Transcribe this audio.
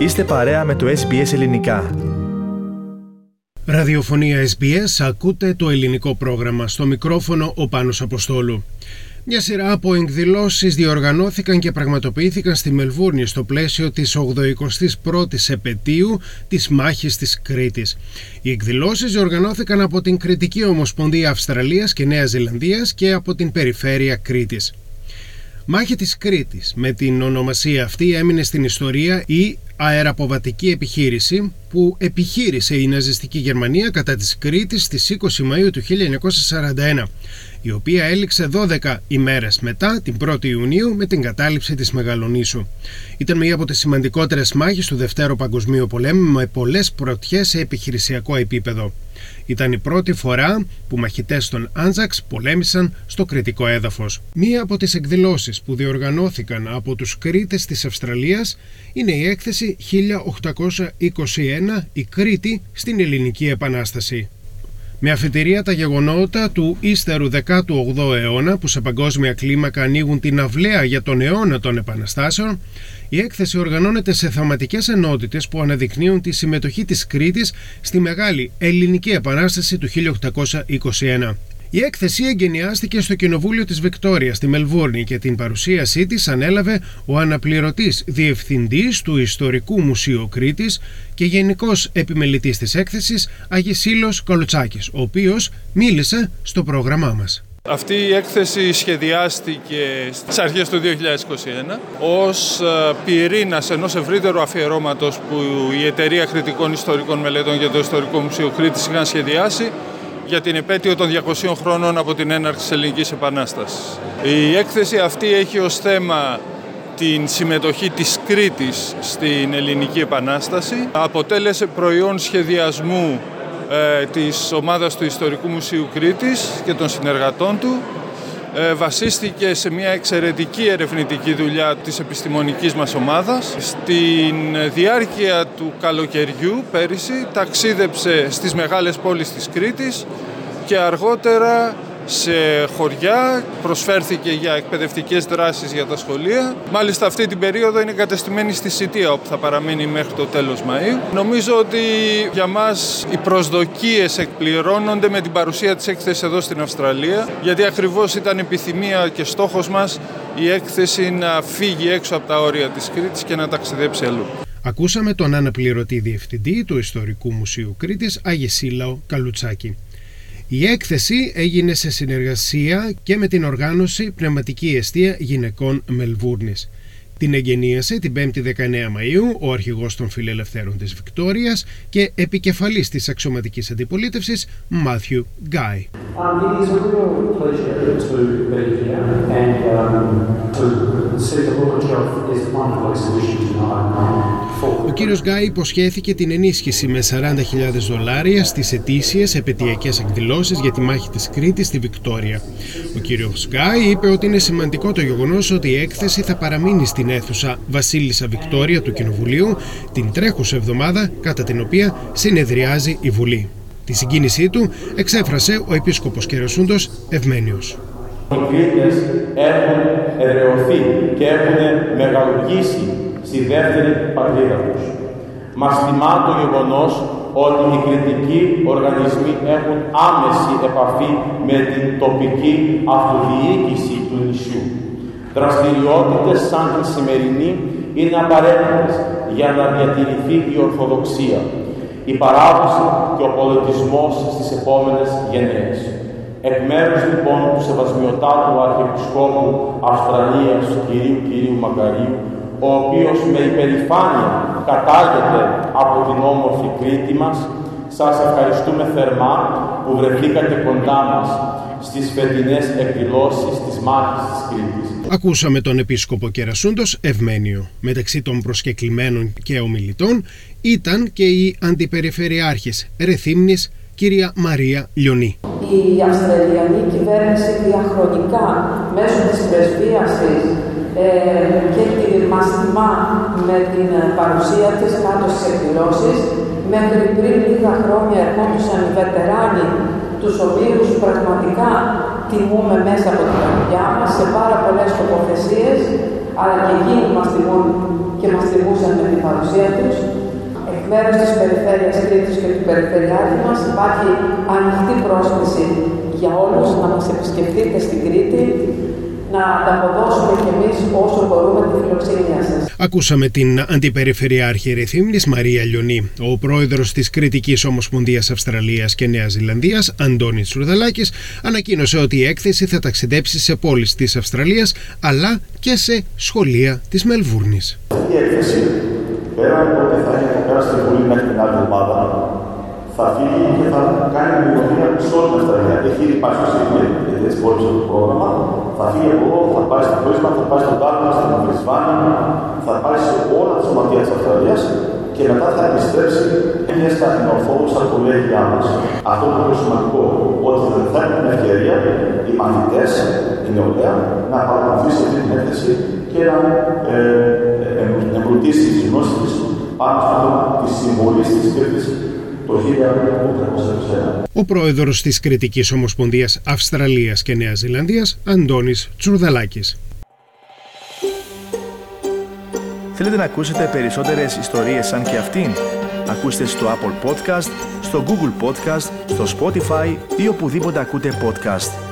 Είστε παρέα με το SBS Ελληνικά. Ραδιοφωνία SBS, ακούτε το ελληνικό πρόγραμμα. Στο μικρόφωνο ο Πάνος Αποστόλου. Μια σειρά από εκδηλώσεις διοργανώθηκαν και πραγματοποιήθηκαν στη Μελβούρνη στο πλαίσιο της 81ης επαιτίου της μάχης της Κρήτης. Οι εκδηλώσεις διοργανώθηκαν από την Κρητική Ομοσπονδία Αυστραλίας και Νέας Ζηλανδίας και από την Περιφέρεια Κρήτης. Μάχη της Κρήτης με την ονομασία αυτή έμεινε στην ιστορία η αεραποβατική επιχείρηση που επιχείρησε η ναζιστική Γερμανία κατά της Κρήτης στις 20 Μαΐου του 1941 η οποία έληξε 12 ημέρες μετά την 1η Ιουνίου με την κατάληψη της Μεγαλονήσου. Ήταν μία από τις σημαντικότερες μάχες του Δευτέρου Παγκοσμίου Πολέμου με πολλές πρωτιές σε επιχειρησιακό επίπεδο. Ήταν η πρώτη φορά που μαχητές των Άντζαξ πολέμησαν στο κριτικό έδαφος. Μία από τις εκδηλώσεις που διοργανώθηκαν από τους Κρήτες της Αυστραλίας είναι η έκθεση 1821 «Η Κρήτη στην Ελληνική Επανάσταση». Με αφετηρία τα γεγονότα του ύστερου 18ου αιώνα που σε παγκόσμια κλίμακα ανοίγουν την αυλαία για τον αιώνα των επαναστάσεων, η έκθεση οργανώνεται σε θεματικές ενότητες που αναδεικνύουν τη συμμετοχή της Κρήτης στη Μεγάλη Ελληνική Επανάσταση του 1821. Η έκθεση εγκαινιάστηκε στο Κοινοβούλιο της Βικτόριας στη Μελβούρνη και την παρουσίασή της ανέλαβε ο αναπληρωτής διευθυντής του Ιστορικού Μουσείου Κρήτης και γενικός επιμελητής της έκθεσης Αγισίλος Καλουτσάκης, ο οποίος μίλησε στο πρόγραμμά μας. Αυτή η έκθεση σχεδιάστηκε στις αρχές του 2021 ως ε, πυρήνας ενός ευρύτερου αφιερώματος που η Εταιρεία Κριτικών Ιστορικών Μελετών για το Ιστορικό Μουσείο Κρήτης είχαν σχεδιάσει για την επέτειο των 200 χρόνων από την έναρξη της Ελληνικής Επανάστασης. Η έκθεση αυτή έχει ως θέμα την συμμετοχή της Κρήτης στην Ελληνική Επανάσταση. Αποτέλεσε προϊόν σχεδιασμού ε, της ομάδας του Ιστορικού Μουσείου Κρήτης και των συνεργατών του ε, βασίστηκε σε μια εξαιρετική ερευνητική δουλειά της επιστημονικής μας ομάδας. Στην διάρκεια του καλοκαιριού πέρυσι ταξίδεψε στις μεγάλες πόλεις της Κρήτης και αργότερα σε χωριά, προσφέρθηκε για εκπαιδευτικές δράσεις για τα σχολεία. Μάλιστα αυτή την περίοδο είναι κατεστημένη στη Σιτία όπου θα παραμείνει μέχρι το τέλος Μαΐου. Νομίζω ότι για μας οι προσδοκίες εκπληρώνονται με την παρουσία της έκθεσης εδώ στην Αυστραλία γιατί ακριβώς ήταν επιθυμία και στόχος μας η έκθεση να φύγει έξω από τα όρια της Κρήτης και να ταξιδέψει αλλού. Ακούσαμε τον αναπληρωτή διευθυντή του Ιστορικού Μουσείου Κρήτης Αγεσίλαο Καλουτσάκη. Η έκθεση έγινε σε συνεργασία και με την οργάνωση Πνευματική Εστία Γυναικών Μελβούρνης. Την εγγενίασε την 5η 19 Μαΐου ο αρχηγός των φιλελευθέρων της Βικτόριας και επικεφαλής της αξιωματικής αντιπολίτευσης Μάθιου Γκάι. Ο κύριος Γκάι υποσχέθηκε την ενίσχυση με 40.000 δολάρια στις ετήσιες επαιτειακές εκδηλώσεις για τη μάχη της Κρήτης στη Βικτόρια. Ο κύριος Γκάι είπε ότι είναι σημαντικό το γεγονός ότι η έκθεση θα παραμείνει στην αίθουσα Βασίλισσα Βικτόρια του Κοινοβουλίου την τρέχουσα εβδομάδα κατά την οποία συνεδριάζει η Βουλή. Τη συγκίνησή του εξέφρασε ο επίσκοπος Κερασούντος Ευμένιος. Οι Κρήτες έχουν εδρεωθεί και έχουν μεγαλουργήσει στη δεύτερη πατρίδα τους. Μας τιμά το γεγονός ότι οι κριτικοί οργανισμοί έχουν άμεση επαφή με την τοπική αυτοδιοίκηση του νησιού. Δραστηριότητες σαν τη σημερινή είναι απαραίτητες για να διατηρηθεί η Ορθοδοξία, η παράδοση και ο πολιτισμός στις επόμενες γενναίες. Εκ μέρους λοιπόν του Σεβασμιωτάτου Αρχιεπισκόπου Αυστραλίας κυρίου κυρίου Μακαρίου, ο οποίος με υπερηφάνεια κατάγεται από την όμορφη Κρήτη μας, σας ευχαριστούμε θερμά που βρεθήκατε κοντά μας στις φετινές εκδηλώσεις της μάχης της Κρήτης. Ακούσαμε τον Επίσκοπο Κερασούντος Ευμένιο. Μεταξύ των προσκεκλημένων και ομιλητών ήταν και η Αντιπεριφερειάρχης Ρεθύμνης κυρία Μαρία Λιονή. Η Αυστραλιανή κυβέρνηση διαχρονικά μέσω της πρεσβείας της ε, και τη μας τιμά με την παρουσία της κάτω στις εκδηλώσεις. Μέχρι πριν λίγα χρόνια ερχόντουσαν οι βετεράνοι τους οποίους πραγματικά τιμούμε μέσα από την καρδιά μας σε πάρα πολλές τοποθεσίες αλλά και εκείνοι μας τιμούν και μας τιμούσαν με την παρουσία τους. Εκ μέρους της Περιφέρειας Κρήτης και του Περιφερειάρχη μας υπάρχει ανοιχτή πρόσκληση για όλους να μας επισκεφτείτε στην Κρήτη, να ανταποδώσουμε κι εμείς όσο μπορούμε τη φιλοξενία σας. Ακούσαμε την Αντιπεριφερειάρχη Ρεθύμνης Μαρία Λιονή. Ο πρόεδρος της Κρητικής Ομοσπονδίας Αυστραλίας και Νέας Ζηλανδίας, Αντώνης Τσουρδαλάκης, ανακοίνωσε ότι η έκθεση θα ταξιδέψει σε πόλεις της Αυστραλίας αλλά και σε σχολεία της Μελβούρνης. Η έκθεση, πέρα από ότι θα έχει αποκάσει στην Βουλή μέχρι την άλλη εβδομάδα, θα φύγει και θα κάνει μια σε όλη την Αυστραλία. Έχει ήδη πάει στο Σίδνεϊ, γιατί έτσι πόλη το πρόγραμμα. Θα φύγει από εδώ, θα πάει στο Brisbane, θα πάει στο Dartmouth, στην Brisbane, θα πάει σε όλα τα σωματεία της Αυστραλίας και μετά θα επιστρέψει μια στα ορθόδοξα κολέγια μας. Αυτό είναι πολύ σημαντικό, ότι θα έχουν την ευκαιρία οι μαθητές, η νεολαία, να παρακολουθήσει αυτή την έκθεση και να ε, ε, ε, εμπλουτίσει τις γνώσεις της πάνω στο θέμα τη συμβολή της Κρήτη ο πρόεδρος της Κρητικής Ομοσπονδίας Αυστραλίας και Νέας Ζηλανδίας, Αντώνης Τσουρδαλάκης. Θέλετε να ακούσετε περισσότερες ιστορίες σαν και αυτήν; Ακούστε στο Apple Podcast, στο Google Podcast, στο Spotify ή οπουδήποτε ακούτε podcast.